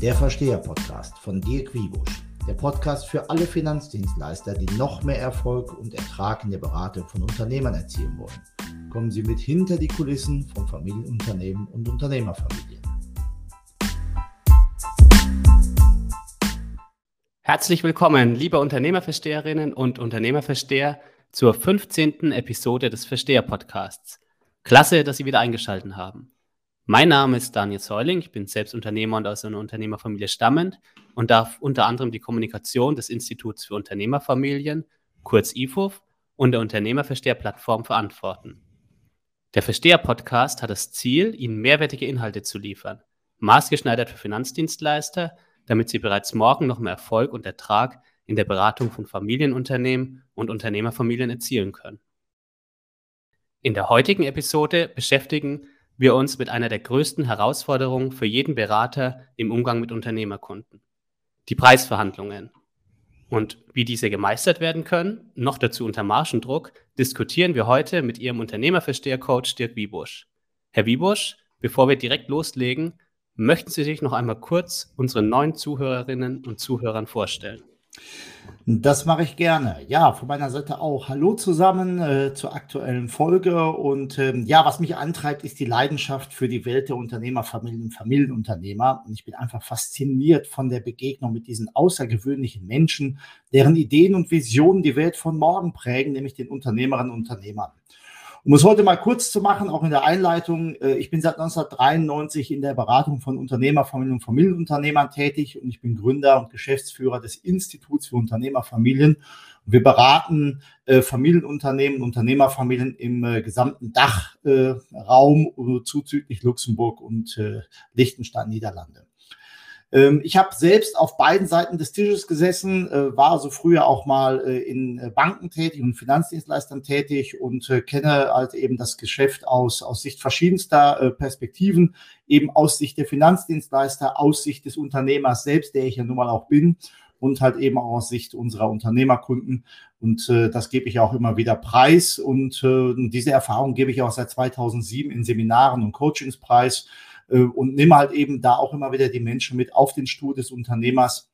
Der Versteher-Podcast von Dirk Wiebusch. Der Podcast für alle Finanzdienstleister, die noch mehr Erfolg und Ertrag in der Beratung von Unternehmern erzielen wollen. Kommen Sie mit hinter die Kulissen von Familienunternehmen und Unternehmerfamilien. Herzlich willkommen, liebe Unternehmerversteherinnen und Unternehmerversteher, zur 15. Episode des Versteher-Podcasts. Klasse, dass Sie wieder eingeschaltet haben. Mein Name ist Daniel Säuling, ich bin selbst Unternehmer und aus einer Unternehmerfamilie stammend und darf unter anderem die Kommunikation des Instituts für Unternehmerfamilien, kurz IFUF, und der Unternehmerversteher-Plattform verantworten. Der Versteher-Podcast hat das Ziel, Ihnen mehrwertige Inhalte zu liefern, maßgeschneidert für Finanzdienstleister, damit Sie bereits morgen noch mehr Erfolg und Ertrag in der Beratung von Familienunternehmen und Unternehmerfamilien erzielen können. In der heutigen Episode beschäftigen wir uns mit einer der größten Herausforderungen für jeden Berater im Umgang mit Unternehmerkunden. Die Preisverhandlungen. Und wie diese gemeistert werden können, noch dazu unter Margendruck, diskutieren wir heute mit Ihrem Unternehmerversteher-Coach Dirk Wiebusch. Herr Wiebusch, bevor wir direkt loslegen, möchten Sie sich noch einmal kurz unseren neuen Zuhörerinnen und Zuhörern vorstellen? Das mache ich gerne. Ja, von meiner Seite auch. Hallo zusammen äh, zur aktuellen Folge. Und ähm, ja, was mich antreibt, ist die Leidenschaft für die Welt der Unternehmerfamilien und Familienunternehmer. Und ich bin einfach fasziniert von der Begegnung mit diesen außergewöhnlichen Menschen, deren Ideen und Visionen die Welt von morgen prägen, nämlich den Unternehmerinnen und Unternehmern. Um es heute mal kurz zu machen, auch in der Einleitung, äh, ich bin seit 1993 in der Beratung von Unternehmerfamilien und Familienunternehmern tätig und ich bin Gründer und Geschäftsführer des Instituts für Unternehmerfamilien. Wir beraten äh, Familienunternehmen, Unternehmerfamilien im äh, gesamten Dachraum, zuzüglich Luxemburg und Liechtenstein, Niederlande. Ähm, ich habe selbst auf beiden Seiten des Tisches gesessen, äh, war also früher auch mal äh, in äh, Banken tätig und Finanzdienstleistern tätig und kenne halt eben das Geschäft aus, aus Sicht verschiedenster Perspektiven, eben aus Sicht der Finanzdienstleister, aus Sicht des Unternehmers selbst, der ich ja nun mal auch bin und halt eben auch aus Sicht unserer Unternehmerkunden. Und äh, das gebe ich auch immer wieder preis. Und äh, diese Erfahrung gebe ich auch seit 2007 in Seminaren und Coachings preis. Äh, und nehme halt eben da auch immer wieder die Menschen mit auf den Stuhl des Unternehmers,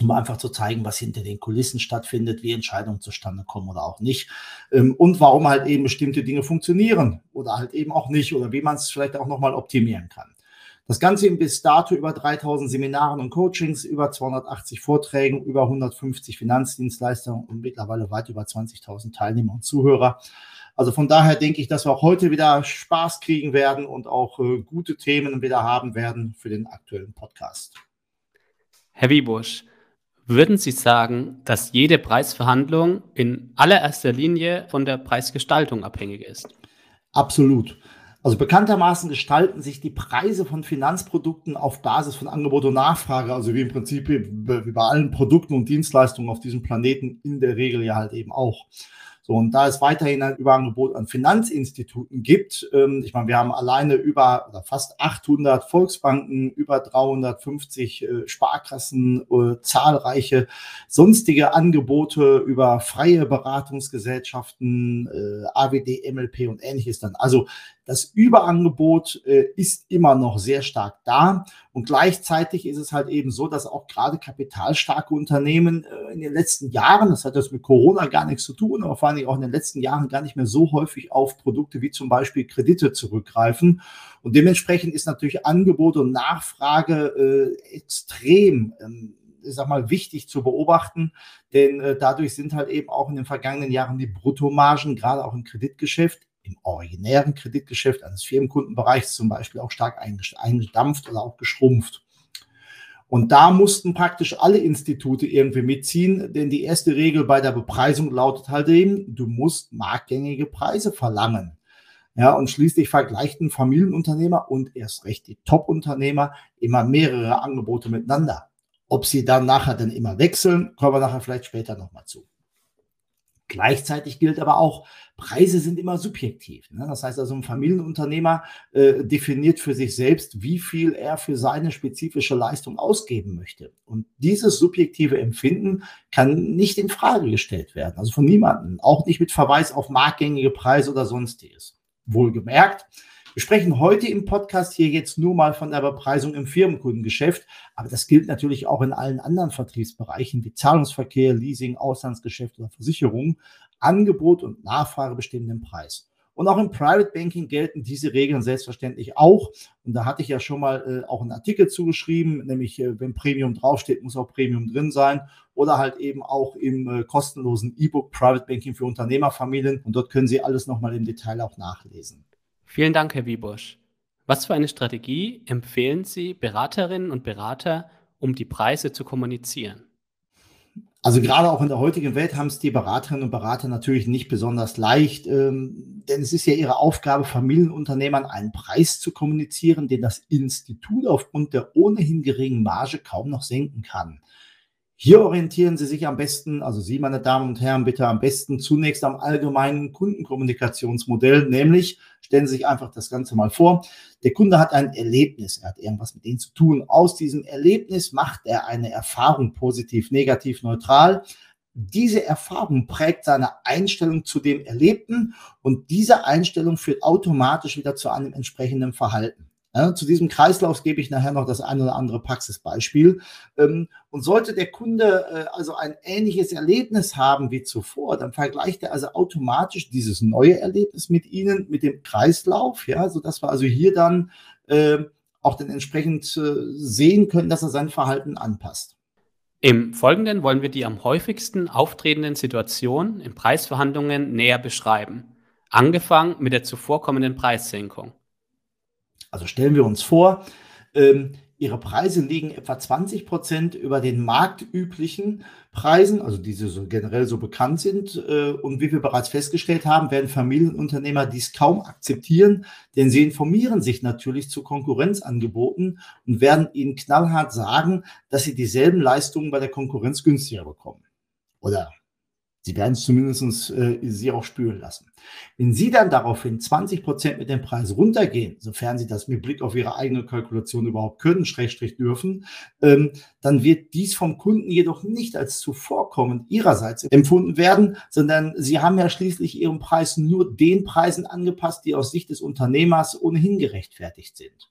um einfach zu zeigen, was hinter den Kulissen stattfindet, wie Entscheidungen zustande kommen oder auch nicht ähm, und warum halt eben bestimmte Dinge funktionieren oder halt eben auch nicht oder wie man es vielleicht auch nochmal optimieren kann. Das Ganze bis dato über 3000 Seminaren und Coachings, über 280 Vorträgen, über 150 Finanzdienstleistungen und mittlerweile weit über 20.000 Teilnehmer und Zuhörer. Also von daher denke ich, dass wir auch heute wieder Spaß kriegen werden und auch äh, gute Themen wieder haben werden für den aktuellen Podcast. Herr Wiebusch, würden Sie sagen, dass jede Preisverhandlung in allererster Linie von der Preisgestaltung abhängig ist? Absolut. Also bekanntermaßen gestalten sich die Preise von Finanzprodukten auf Basis von Angebot und Nachfrage, also wie im Prinzip wie bei allen Produkten und Dienstleistungen auf diesem Planeten in der Regel ja halt eben auch. So, und da es weiterhin ein Überangebot an Finanzinstituten gibt, ähm, ich meine, wir haben alleine über oder fast 800 Volksbanken, über 350 äh, Sparkassen, äh, zahlreiche sonstige Angebote über freie Beratungsgesellschaften, äh, AWD, MLP und ähnliches dann. Also das Überangebot äh, ist immer noch sehr stark da und gleichzeitig ist es halt eben so, dass auch gerade kapitalstarke Unternehmen äh, in den letzten Jahren, das hat jetzt mit Corona gar nichts zu tun, aber vor allem auch in den letzten Jahren gar nicht mehr so häufig auf Produkte wie zum Beispiel Kredite zurückgreifen. Und dementsprechend ist natürlich Angebot und Nachfrage äh, extrem ähm, ich sag mal, wichtig zu beobachten, denn äh, dadurch sind halt eben auch in den vergangenen Jahren die Bruttomargen, gerade auch im Kreditgeschäft, im originären Kreditgeschäft eines Firmenkundenbereichs zum Beispiel auch stark eingedampft oder auch geschrumpft. Und da mussten praktisch alle Institute irgendwie mitziehen, denn die erste Regel bei der Bepreisung lautet halt eben, du musst marktgängige Preise verlangen. Ja, und schließlich vergleichen Familienunternehmer und erst recht die Top-Unternehmer immer mehrere Angebote miteinander. Ob sie dann nachher dann immer wechseln, kommen wir nachher vielleicht später nochmal zu. Gleichzeitig gilt aber auch, Preise sind immer subjektiv. Ne? Das heißt also, ein Familienunternehmer äh, definiert für sich selbst, wie viel er für seine spezifische Leistung ausgeben möchte. Und dieses subjektive Empfinden kann nicht in Frage gestellt werden. Also von niemandem. Auch nicht mit Verweis auf marktgängige Preise oder sonstiges. Wohlgemerkt, Wir sprechen heute im Podcast hier jetzt nur mal von der Bepreisung im Firmenkundengeschäft, aber das gilt natürlich auch in allen anderen Vertriebsbereichen wie Zahlungsverkehr, Leasing, Auslandsgeschäft oder Versicherung. Angebot und Nachfrage bestimmen den Preis. Und auch im Private Banking gelten diese Regeln selbstverständlich auch. Und da hatte ich ja schon mal äh, auch einen Artikel zugeschrieben, nämlich äh, wenn Premium draufsteht, muss auch Premium drin sein. Oder halt eben auch im äh, kostenlosen E-Book Private Banking für Unternehmerfamilien. Und dort können Sie alles nochmal im Detail auch nachlesen. Vielen Dank, Herr Wiebusch. Was für eine Strategie empfehlen Sie Beraterinnen und Berater, um die Preise zu kommunizieren? Also gerade auch in der heutigen Welt haben es die Beraterinnen und Berater natürlich nicht besonders leicht, ähm, denn es ist ja ihre Aufgabe, Familienunternehmern einen Preis zu kommunizieren, den das Institut aufgrund der ohnehin geringen Marge kaum noch senken kann. Hier orientieren Sie sich am besten, also Sie, meine Damen und Herren, bitte am besten zunächst am allgemeinen Kundenkommunikationsmodell, nämlich stellen Sie sich einfach das Ganze mal vor. Der Kunde hat ein Erlebnis, er hat irgendwas mit Ihnen zu tun. Aus diesem Erlebnis macht er eine Erfahrung positiv, negativ, neutral. Diese Erfahrung prägt seine Einstellung zu dem Erlebten und diese Einstellung führt automatisch wieder zu einem entsprechenden Verhalten. Ja, zu diesem Kreislauf gebe ich nachher noch das ein oder andere Praxisbeispiel. Ähm, und sollte der Kunde äh, also ein ähnliches Erlebnis haben wie zuvor, dann vergleicht er also automatisch dieses neue Erlebnis mit Ihnen, mit dem Kreislauf, ja, sodass wir also hier dann äh, auch dann entsprechend äh, sehen können, dass er sein Verhalten anpasst. Im Folgenden wollen wir die am häufigsten auftretenden Situationen in Preisverhandlungen näher beschreiben, angefangen mit der zuvorkommenden Preissenkung. Also stellen wir uns vor, ähm, ihre Preise liegen etwa 20 Prozent über den marktüblichen Preisen, also die so generell so bekannt sind. Äh, und wie wir bereits festgestellt haben, werden Familienunternehmer dies kaum akzeptieren, denn sie informieren sich natürlich zu Konkurrenzangeboten und werden ihnen knallhart sagen, dass sie dieselben Leistungen bei der Konkurrenz günstiger bekommen. Oder Sie werden es zumindest äh, Sie auch spüren lassen. Wenn Sie dann daraufhin 20 Prozent mit dem Preis runtergehen, sofern Sie das mit Blick auf Ihre eigene Kalkulation überhaupt können, Schrägstrich dürfen, ähm, dann wird dies vom Kunden jedoch nicht als zuvorkommend Ihrerseits empfunden werden, sondern Sie haben ja schließlich Ihren Preis nur den Preisen angepasst, die aus Sicht des Unternehmers ohnehin gerechtfertigt sind.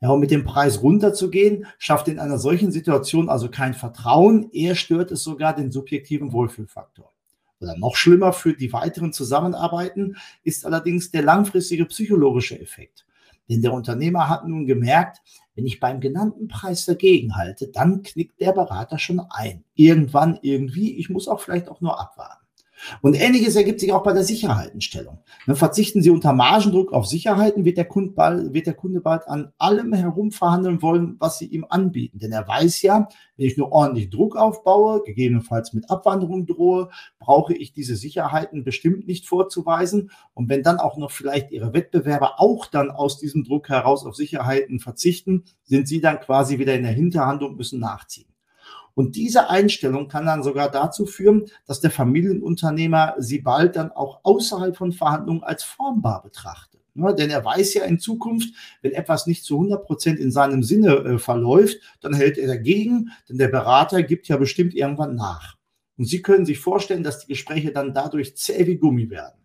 Ja, und mit dem Preis runterzugehen, schafft in einer solchen Situation also kein Vertrauen, eher stört es sogar den subjektiven Wohlfühlfaktor. Oder noch schlimmer für die weiteren Zusammenarbeiten ist allerdings der langfristige psychologische Effekt. Denn der Unternehmer hat nun gemerkt, wenn ich beim genannten Preis dagegen halte, dann knickt der Berater schon ein. Irgendwann, irgendwie, ich muss auch vielleicht auch nur abwarten. Und ähnliches ergibt sich auch bei der Sicherheitenstellung. Verzichten Sie unter Margendruck auf Sicherheiten, wird der, Kunde bald, wird der Kunde bald an allem herumverhandeln wollen, was Sie ihm anbieten. Denn er weiß ja, wenn ich nur ordentlich Druck aufbaue, gegebenenfalls mit Abwanderung drohe, brauche ich diese Sicherheiten bestimmt nicht vorzuweisen. Und wenn dann auch noch vielleicht Ihre Wettbewerber auch dann aus diesem Druck heraus auf Sicherheiten verzichten, sind Sie dann quasi wieder in der Hinterhand und müssen nachziehen. Und diese Einstellung kann dann sogar dazu führen, dass der Familienunternehmer sie bald dann auch außerhalb von Verhandlungen als formbar betrachtet. Ja, denn er weiß ja in Zukunft, wenn etwas nicht zu 100 Prozent in seinem Sinne äh, verläuft, dann hält er dagegen, denn der Berater gibt ja bestimmt irgendwann nach. Und Sie können sich vorstellen, dass die Gespräche dann dadurch zäh wie Gummi werden.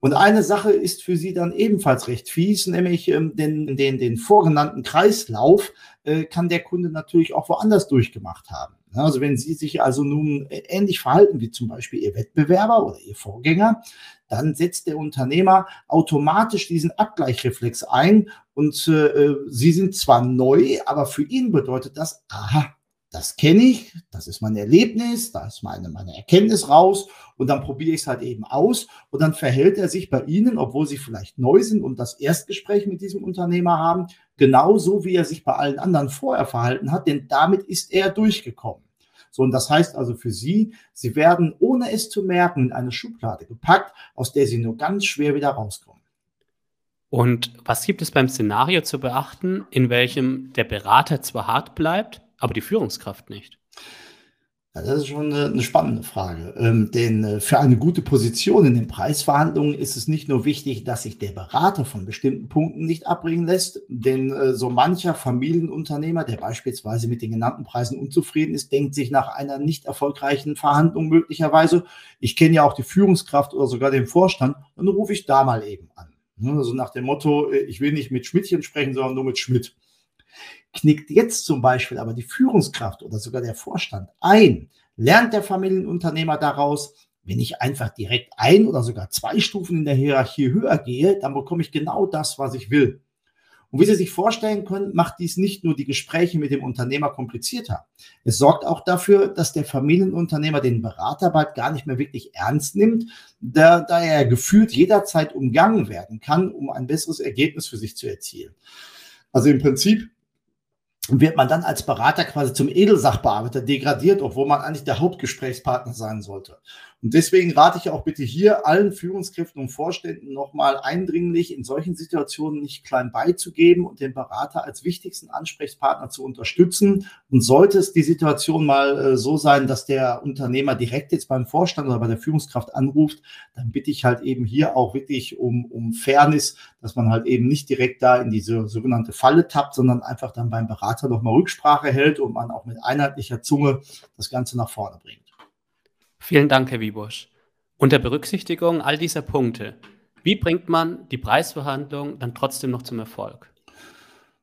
Und eine Sache ist für sie dann ebenfalls recht fies, nämlich ähm, den, den, den vorgenannten Kreislauf äh, kann der Kunde natürlich auch woanders durchgemacht haben. Also wenn Sie sich also nun ähnlich verhalten wie zum Beispiel Ihr Wettbewerber oder Ihr Vorgänger, dann setzt der Unternehmer automatisch diesen Abgleichreflex ein und äh, Sie sind zwar neu, aber für ihn bedeutet das, aha, das kenne ich, das ist mein Erlebnis, da ist meine, meine Erkenntnis raus und dann probiere ich es halt eben aus und dann verhält er sich bei Ihnen, obwohl Sie vielleicht neu sind und das Erstgespräch mit diesem Unternehmer haben, genauso wie er sich bei allen anderen vorher verhalten hat, denn damit ist er durchgekommen. So, und das heißt also für Sie, Sie werden, ohne es zu merken, in eine Schublade gepackt, aus der Sie nur ganz schwer wieder rauskommen. Und was gibt es beim Szenario zu beachten, in welchem der Berater zwar hart bleibt, aber die Führungskraft nicht? Ja, das ist schon eine, spannende Frage. Ähm, denn äh, für eine gute Position in den Preisverhandlungen ist es nicht nur wichtig, dass sich der Berater von bestimmten Punkten nicht abbringen lässt, denn äh, so mancher Familienunternehmer, der beispielsweise mit den genannten Preisen unzufrieden ist, denkt sich nach einer nicht erfolgreichen Verhandlung möglicherweise, ich kenne ja auch die Führungskraft oder sogar den Vorstand, dann rufe ich da mal eben an. Also nach dem Motto, äh, ich will nicht mit Schmidtchen sprechen, sondern nur mit Schmidt. Knickt jetzt zum Beispiel aber die Führungskraft oder sogar der Vorstand ein, lernt der Familienunternehmer daraus, wenn ich einfach direkt ein oder sogar zwei Stufen in der Hierarchie höher gehe, dann bekomme ich genau das, was ich will. Und wie Sie sich vorstellen können, macht dies nicht nur die Gespräche mit dem Unternehmer komplizierter. Es sorgt auch dafür, dass der Familienunternehmer den Berater bald gar nicht mehr wirklich ernst nimmt, da, da er gefühlt jederzeit umgangen werden kann, um ein besseres Ergebnis für sich zu erzielen. Also im Prinzip wird man dann als Berater quasi zum Edelsachbearbeiter degradiert, obwohl man eigentlich der Hauptgesprächspartner sein sollte. Und deswegen rate ich auch bitte hier allen Führungskräften und Vorständen nochmal eindringlich, in solchen Situationen nicht klein beizugeben und den Berater als wichtigsten Ansprechpartner zu unterstützen. Und sollte es die Situation mal äh, so sein, dass der Unternehmer direkt jetzt beim Vorstand oder bei der Führungskraft anruft, dann bitte ich halt eben hier auch wirklich um, um Fairness, dass man halt eben nicht direkt da in diese sogenannte Falle tappt, sondern einfach dann beim Berater nochmal Rücksprache hält und man auch mit einheitlicher Zunge das Ganze nach vorne bringt. Vielen Dank, Herr Wiebusch. Unter Berücksichtigung all dieser Punkte, wie bringt man die Preisverhandlung dann trotzdem noch zum Erfolg?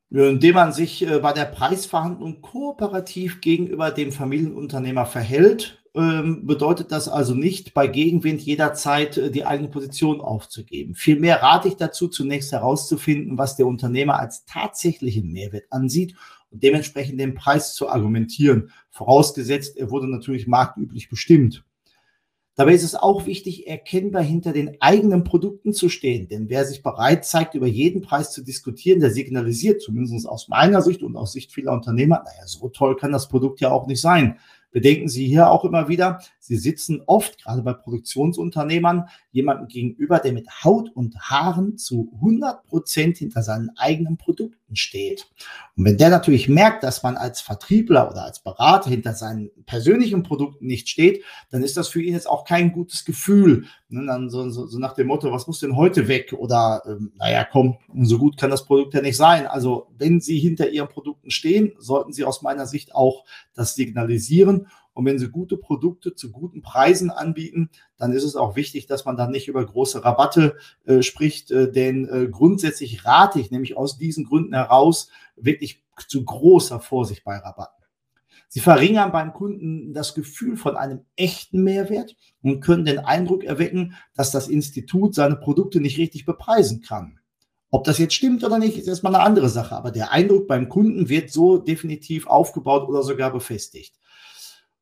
Indem man sich äh, bei der Preisverhandlung kooperativ gegenüber dem Familienunternehmer verhält, ähm, bedeutet das also nicht, bei Gegenwind jederzeit äh, die eigene Position aufzugeben. Vielmehr rate ich dazu, zunächst herauszufinden, was der Unternehmer als tatsächlichen Mehrwert ansieht und dementsprechend den Preis zu argumentieren, vorausgesetzt, er wurde natürlich marktüblich bestimmt. Dabei ist es auch wichtig, erkennbar hinter den eigenen Produkten zu stehen. Denn wer sich bereit zeigt, über jeden Preis zu diskutieren, der signalisiert, zumindest aus meiner Sicht und aus Sicht vieler Unternehmer, naja, so toll kann das Produkt ja auch nicht sein. Bedenken Sie hier auch immer wieder, Sie sitzen oft, gerade bei Produktionsunternehmern, jemandem gegenüber, der mit Haut und Haaren zu 100 Prozent hinter seinen eigenen Produkten steht. Und wenn der natürlich merkt, dass man als Vertriebler oder als Berater hinter seinen persönlichen Produkten nicht steht, dann ist das für ihn jetzt auch kein gutes Gefühl. Und dann so, so, so nach dem Motto, was muss denn heute weg? Oder, ähm, naja, komm, so gut kann das Produkt ja nicht sein. Also, wenn Sie hinter Ihren Produkten stehen, sollten Sie aus meiner Sicht auch das signalisieren und wenn sie gute Produkte zu guten Preisen anbieten, dann ist es auch wichtig, dass man dann nicht über große Rabatte äh, spricht, äh, denn äh, grundsätzlich rate ich nämlich aus diesen Gründen heraus wirklich zu großer Vorsicht bei Rabatten. Sie verringern beim Kunden das Gefühl von einem echten Mehrwert und können den Eindruck erwecken, dass das Institut seine Produkte nicht richtig bepreisen kann. Ob das jetzt stimmt oder nicht, ist erstmal eine andere Sache, aber der Eindruck beim Kunden wird so definitiv aufgebaut oder sogar befestigt.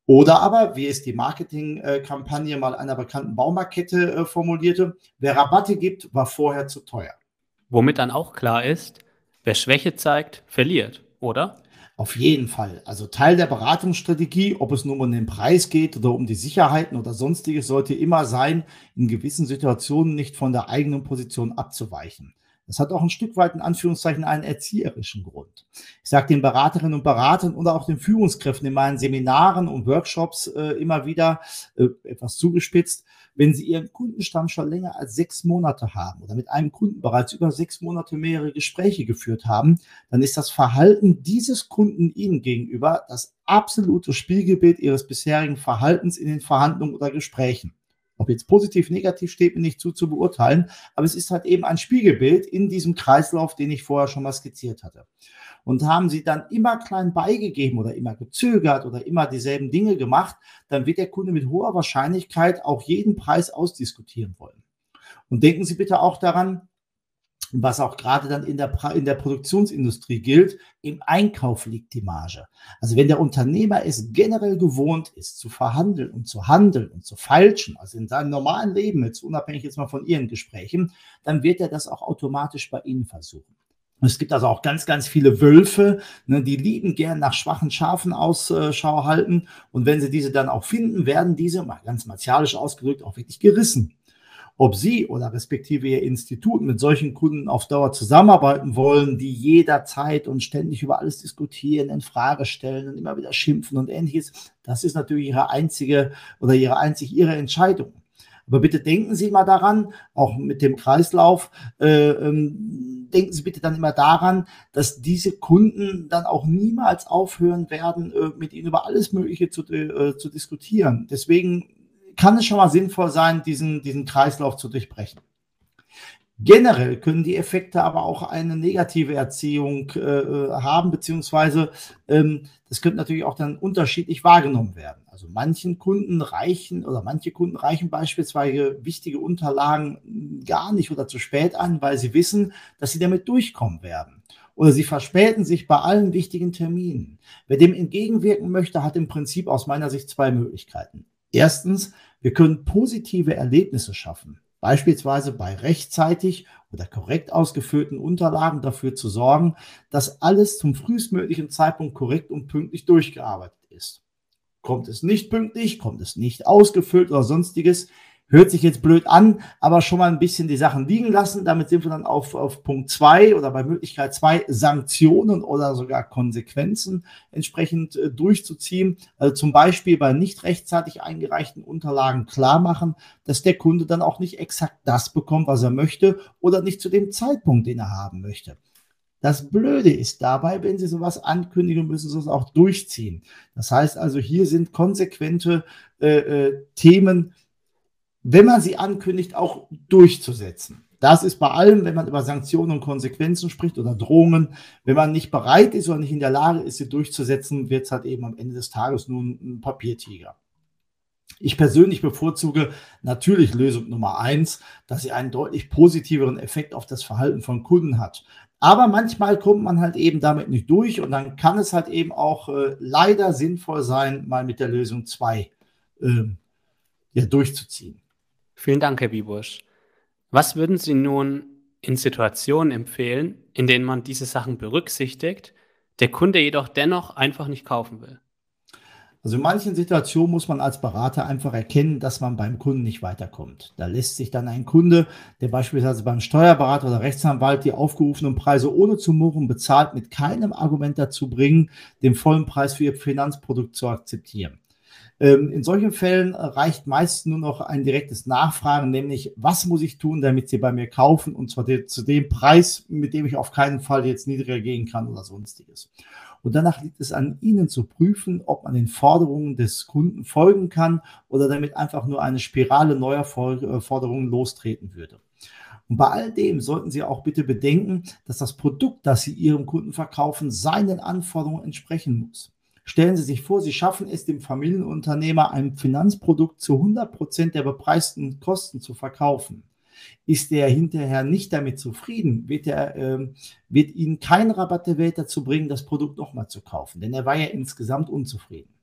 Oder aber, wie es die Marketingkampagne mal einer bekannten Baumarktkette äh, formulierte, wer Rabatte gibt, war vorher zu teuer. Womit dann auch klar ist, wer Schwäche zeigt, verliert, oder? Auf jeden Fall. Also Teil der Beratungsstrategie, ob es nun um den Preis geht oder um die Sicherheiten oder sonstiges, sollte immer sein, in gewissen Situationen nicht von der eigenen Position abzuweichen. Das hat auch ein Stück weit in Anführungszeichen einen erzieherischen Grund. Ich sage den Beraterinnen und Beratern oder auch den Führungskräften in meinen Seminaren und Workshops äh, immer wieder äh, etwas zugespitzt, wenn Sie Ihren Kundenstamm schon länger als sechs Monate haben oder mit einem Kunden bereits über sechs Monate mehrere Gespräche geführt haben, dann ist das Verhalten dieses Kunden Ihnen gegenüber das absolute Spiegelbild Ihres bisherigen Verhaltens in den Verhandlungen oder Gesprächen. Ob jetzt positiv, negativ steht mir nicht zu zu beurteilen, aber es ist halt eben ein Spiegelbild in diesem Kreislauf, den ich vorher schon mal skizziert hatte. Und haben sie dann immer klein beigegeben oder immer gezögert oder immer dieselben Dinge gemacht, dann wird der Kunde mit hoher Wahrscheinlichkeit auch jeden Preis ausdiskutieren wollen. Und denken Sie bitte auch daran, was auch gerade dann in der, in der Produktionsindustrie gilt, im Einkauf liegt die Marge. Also wenn der Unternehmer es generell gewohnt ist, zu verhandeln und zu handeln und zu falschen, also in seinem normalen Leben, jetzt unabhängig jetzt mal von Ihren Gesprächen, dann wird er das auch automatisch bei Ihnen versuchen. Es gibt also auch ganz, ganz viele Wölfe, ne, die lieben gern nach schwachen Schafen Ausschau halten. Und wenn sie diese dann auch finden, werden diese, mal ganz martialisch ausgedrückt, auch wirklich gerissen. Ob Sie oder respektive Ihr Institut mit solchen Kunden auf Dauer zusammenarbeiten wollen, die jederzeit und ständig über alles diskutieren, in Frage stellen und immer wieder schimpfen und ähnliches, das ist natürlich Ihre einzige oder Ihre einzig Ihre Entscheidung. Aber bitte denken Sie mal daran, auch mit dem Kreislauf, äh, ähm, denken Sie bitte dann immer daran, dass diese Kunden dann auch niemals aufhören werden, äh, mit Ihnen über alles Mögliche zu, äh, zu diskutieren. Deswegen kann es schon mal sinnvoll sein, diesen, diesen Kreislauf zu durchbrechen. Generell können die Effekte aber auch eine negative Erziehung äh, äh, haben, beziehungsweise ähm, das könnte natürlich auch dann unterschiedlich wahrgenommen werden. Also manchen Kunden reichen oder manche Kunden reichen beispielsweise wichtige Unterlagen gar nicht oder zu spät an, weil sie wissen, dass sie damit durchkommen werden. Oder sie verspäten sich bei allen wichtigen Terminen. Wer dem entgegenwirken möchte, hat im Prinzip aus meiner Sicht zwei Möglichkeiten. Erstens, wir können positive Erlebnisse schaffen beispielsweise bei rechtzeitig oder korrekt ausgeführten Unterlagen dafür zu sorgen, dass alles zum frühestmöglichen Zeitpunkt korrekt und pünktlich durchgearbeitet ist. Kommt es nicht pünktlich, kommt es nicht ausgefüllt oder sonstiges, Hört sich jetzt blöd an, aber schon mal ein bisschen die Sachen liegen lassen. Damit sind wir dann auf, auf Punkt zwei oder bei Möglichkeit zwei Sanktionen oder sogar Konsequenzen entsprechend äh, durchzuziehen. Also zum Beispiel bei nicht rechtzeitig eingereichten Unterlagen klar machen, dass der Kunde dann auch nicht exakt das bekommt, was er möchte oder nicht zu dem Zeitpunkt, den er haben möchte. Das Blöde ist dabei, wenn Sie sowas ankündigen, müssen Sie es auch durchziehen. Das heißt also, hier sind konsequente äh, äh, Themen wenn man sie ankündigt, auch durchzusetzen. Das ist bei allem, wenn man über Sanktionen und Konsequenzen spricht oder Drohungen, wenn man nicht bereit ist oder nicht in der Lage ist, sie durchzusetzen, wird es halt eben am Ende des Tages nur ein Papiertiger. Ich persönlich bevorzuge natürlich Lösung Nummer eins, dass sie einen deutlich positiveren Effekt auf das Verhalten von Kunden hat. Aber manchmal kommt man halt eben damit nicht durch und dann kann es halt eben auch äh, leider sinnvoll sein, mal mit der Lösung zwei äh, ja, durchzuziehen. Vielen Dank, Herr Bibusch. Was würden Sie nun in Situationen empfehlen, in denen man diese Sachen berücksichtigt, der Kunde jedoch dennoch einfach nicht kaufen will? Also in manchen Situationen muss man als Berater einfach erkennen, dass man beim Kunden nicht weiterkommt. Da lässt sich dann ein Kunde, der beispielsweise beim Steuerberater oder Rechtsanwalt die aufgerufenen Preise ohne zu murren bezahlt, mit keinem Argument dazu bringen, den vollen Preis für ihr Finanzprodukt zu akzeptieren. Ähm, in solchen Fällen reicht meist nur noch ein direktes Nachfragen, nämlich was muss ich tun, damit Sie bei mir kaufen und zwar zu dem Preis, mit dem ich auf keinen Fall jetzt niedriger gehen kann oder sonstiges. Und danach liegt es an Ihnen zu prüfen, ob man den Forderungen des Kunden folgen kann oder damit einfach nur eine Spirale neuer äh, Forderungen lostreten würde. Und bei all dem sollten Sie auch bitte bedenken, dass das Produkt, das Sie Ihrem Kunden verkaufen, seinen Anforderungen entsprechen muss. Stellen Sie sich vor, Sie schaffen es dem Familienunternehmer, ein Finanzprodukt zu 100 Prozent der bepreisten Kosten zu verkaufen. Ist er hinterher nicht damit zufrieden, wird, er, äh, wird Ihnen kein Rabatt der Welt dazu bringen, das Produkt nochmal zu kaufen, denn er war ja insgesamt unzufrieden.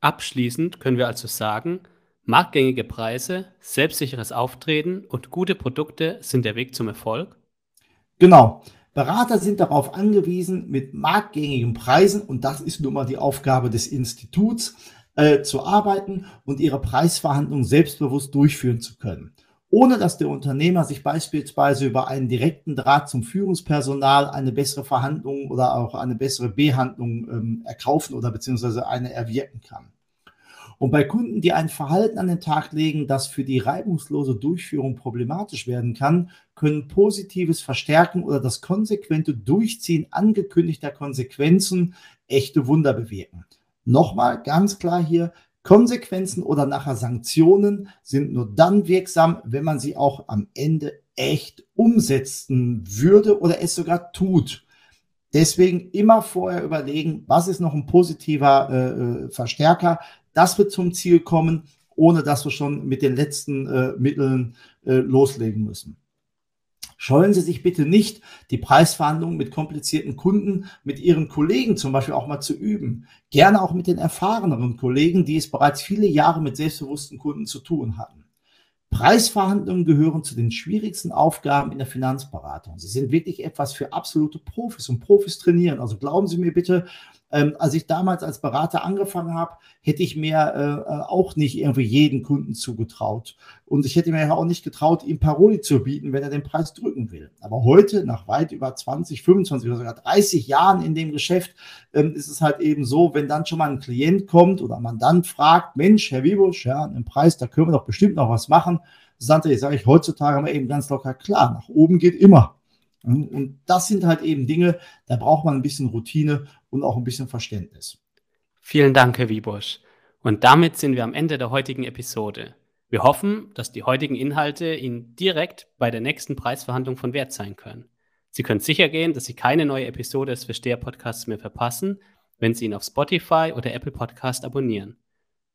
Abschließend können wir also sagen, marktgängige Preise, selbstsicheres Auftreten und gute Produkte sind der Weg zum Erfolg? Genau. Berater sind darauf angewiesen, mit marktgängigen Preisen, und das ist nun mal die Aufgabe des Instituts, äh, zu arbeiten und ihre Preisverhandlungen selbstbewusst durchführen zu können. Ohne dass der Unternehmer sich beispielsweise über einen direkten Draht zum Führungspersonal eine bessere Verhandlung oder auch eine bessere Behandlung ähm, erkaufen oder beziehungsweise eine erwirken kann. Und bei Kunden, die ein Verhalten an den Tag legen, das für die reibungslose Durchführung problematisch werden kann, können positives Verstärken oder das konsequente Durchziehen angekündigter Konsequenzen echte Wunder bewirken. Nochmal ganz klar hier, Konsequenzen oder nachher Sanktionen sind nur dann wirksam, wenn man sie auch am Ende echt umsetzen würde oder es sogar tut. Deswegen immer vorher überlegen, was ist noch ein positiver äh, äh Verstärker, dass wir zum Ziel kommen, ohne dass wir schon mit den letzten äh, Mitteln äh, loslegen müssen. Scheuen Sie sich bitte nicht, die Preisverhandlungen mit komplizierten Kunden, mit Ihren Kollegen zum Beispiel auch mal zu üben. Gerne auch mit den erfahreneren Kollegen, die es bereits viele Jahre mit selbstbewussten Kunden zu tun hatten. Preisverhandlungen gehören zu den schwierigsten Aufgaben in der Finanzberatung. Sie sind wirklich etwas für absolute Profis und Profis trainieren. Also glauben Sie mir bitte, ähm, als ich damals als Berater angefangen habe, hätte ich mir äh, äh, auch nicht irgendwie jeden Kunden zugetraut. Und ich hätte mir auch nicht getraut, ihm Paroli zu bieten, wenn er den Preis drücken will. Aber heute, nach weit über 20, 25 oder sogar 30 Jahren in dem Geschäft, ähm, ist es halt eben so, wenn dann schon mal ein Klient kommt oder man dann fragt, Mensch, Herr Wibusch, ja, einen Preis, da können wir doch bestimmt noch was machen. Sante, sage ich heutzutage mal eben ganz locker, klar, nach oben geht immer. Und das sind halt eben Dinge, da braucht man ein bisschen Routine und auch ein bisschen Verständnis. Vielen Dank, Herr Wiebusch. Und damit sind wir am Ende der heutigen Episode. Wir hoffen, dass die heutigen Inhalte Ihnen direkt bei der nächsten Preisverhandlung von Wert sein können. Sie können sicher gehen, dass Sie keine neue Episode des Versteher Podcasts mehr verpassen, wenn Sie ihn auf Spotify oder Apple Podcast abonnieren.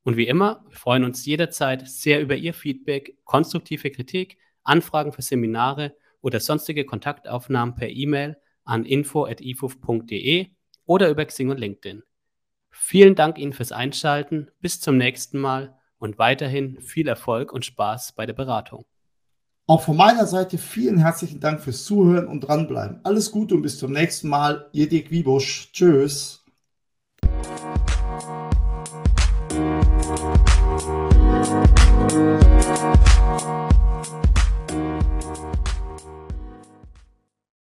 Und wie immer, wir freuen uns jederzeit sehr über Ihr Feedback, konstruktive Kritik, Anfragen für Seminare oder sonstige Kontaktaufnahmen per E-Mail an info.ifuf.de oder über Xing und LinkedIn. Vielen Dank Ihnen fürs Einschalten. Bis zum nächsten Mal und weiterhin viel Erfolg und Spaß bei der Beratung. Auch von meiner Seite vielen herzlichen Dank fürs Zuhören und dranbleiben. Alles Gute und bis zum nächsten Mal. Ihr Dick Wiebusch. Tschüss.